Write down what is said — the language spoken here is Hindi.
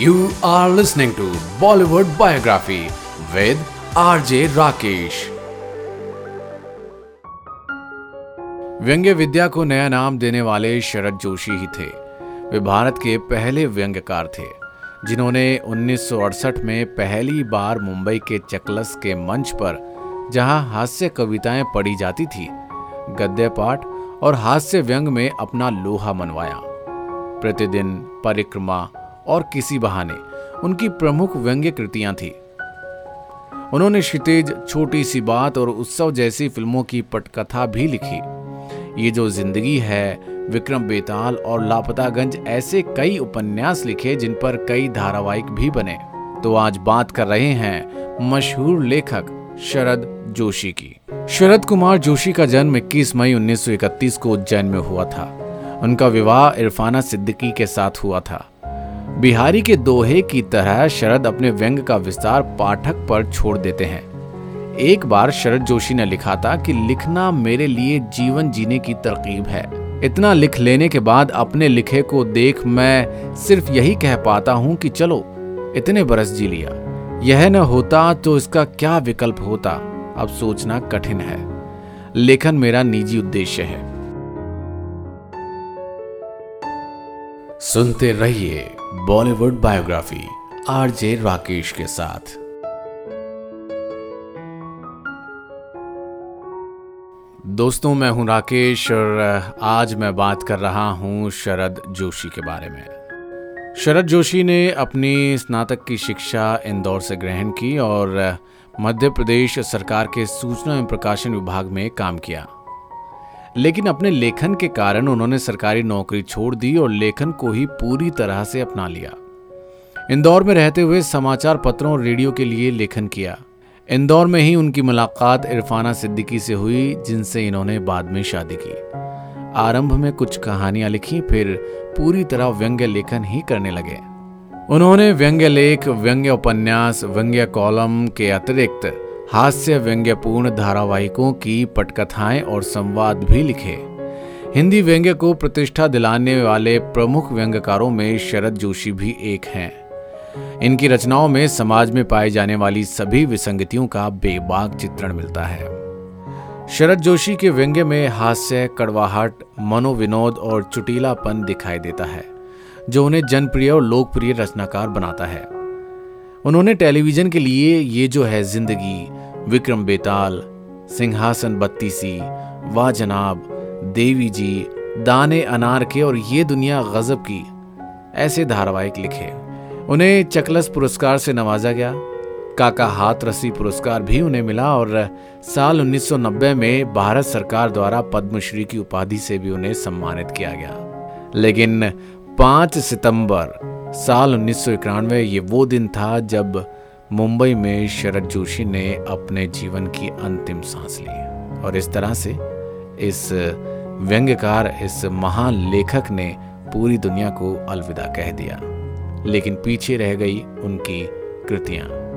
You are listening to Bollywood Biography with RJ Rakesh. व्यंग्य विद्या को नया नाम देने वाले शरद जोशी ही थे वे भारत के पहले व्यंग्यकार थे, जिन्होंने 1968 में पहली बार मुंबई के चकलस के मंच पर, जहाँ हास्य कविताएँ पढ़ी जाती थी, गद्य पाठ और हास्य व्यंग में अपना लोहा मनवाया प्रतिदिन परिक्रमा और किसी बहाने। उनकी प्रमुख व्यंग्य कृतियाँ थी। उन्होंने क्षितिज, छोटी सी बात और उत्सव जैसी फ़िल्मों की पटकथा भी लिखी। ये जो ज़िंदगी है, विक्रम बेताल और लापतागंज ऐसे कई उपन्यास लिखे जिन पर कई धारावाहिक भी बने। तो आज बात कर रहे हैं मशहूर लेखक शरद जोशी की। शरद कुमार जोशी का जन्म 21 मई 1931 को उज्जैन में हुआ था। उनका विवाह इरफाना सिद्दीकी के साथ हुआ था। बिहारी के दोहे की तरह शरद अपने व्यंग का विस्तार पाठक पर छोड़ देते हैं। एक बार शरद जोशी ने लिखा था कि लिखना मेरे लिए जीवन जीने की तरकीब है। इतना लिख लेने के बाद अपने लिखे को देख मैं सिर्फ़ यही कह पाता हूँ कि चलो, इतने बरस जी लिया। यह न होता तो इसका क्या विकल्प होता? अब सोचना कठिन है। लेखन मेरा निजी उद्देश्य है। सुनते रहिए बॉलीवुड बायोग्राफी, आरजे राकेश के साथ। दोस्तों, मैं हूँ राकेश और आज मैं बात कर रहा हूँ शरद जोशी के बारे में। शरद जोशी ने अपनी स्नातक की शिक्षा इंदौर से ग्रहण की और मध्य प्रदेश सरकार के सूचना एवं प्रकाशन विभाग में काम किया। लेकिन अपने लेखन के कारण उन्होंने सरकारी नौकरी छोड़ दी और लेखन को ही पूरी तरह से अपना लिया। इंदौर में रहते हुए समाचार पत्रों और रेडियो के लिए लेखन किया। इंदौर में ही उनकी मुलाकात इरफाना सिद्दीकी से हुई, जिनसे इन्होंने बाद में शादी की। आरंभ में कुछ कहानियाँ लिखी, फिर पूरी तरह व्यंग्य लेखन ही करने लगे। उन्होंने व्यंग्य लेख, व्यंग्य उपन्यास, व्यंग्य कॉलम के अतिरिक्त हास्य व्यंग्यपूर्ण धारावाहिकों की पटकथाएँ और संवाद भी लिखे। हिंदी व्यंग्य को प्रतिष्ठा दिलाने वाले प्रमुख व्यंग्यकारों में शरद जोशी भी एक हैं। इनकी रचनाओं में समाज में पाई जाने वाली सभी विसंगतियों का बेबाक चित्रण मिलता है। शरद जोशी के व्यंग्य में हास्य, कड़वाहट, मनोविनोद और चुटीलापन दिखाई देता है, जो उन्हें जनप्रिय और लोकप्रिय रचनाकार बनाता है। उन्होंने टेलीविज़न के लिए ये जो है ज़िंदगी विक्रम बेताल, सिंहासन बत्तीसी वाह जनाब, देवी जी, दाने अनार के और ये दुनिया गजब की, ऐसे धारावाहिक लिखे। उन्हें चकलस पुरस्कार से नवाजा गया। काका हाथ रसी पुरस्कार भी उन्हें मिला और साल 1990 में भारत सरकार द्वारा पद्मश्री की उपाधि से भी उन्हें सम्मानित किया गया। लेकिन 5 सितंबर साल उन्नीस ये वो दिन था जब मुंबई में शरद जोशी ने अपने जीवन की अंतिम सांस ली। और इस तरह से इस व्यंग्यकार, इस महान लेखक ने पूरी दुनिया को अलविदा कह दिया। लेकिन पीछे रह गई उनकी कृतियाँ।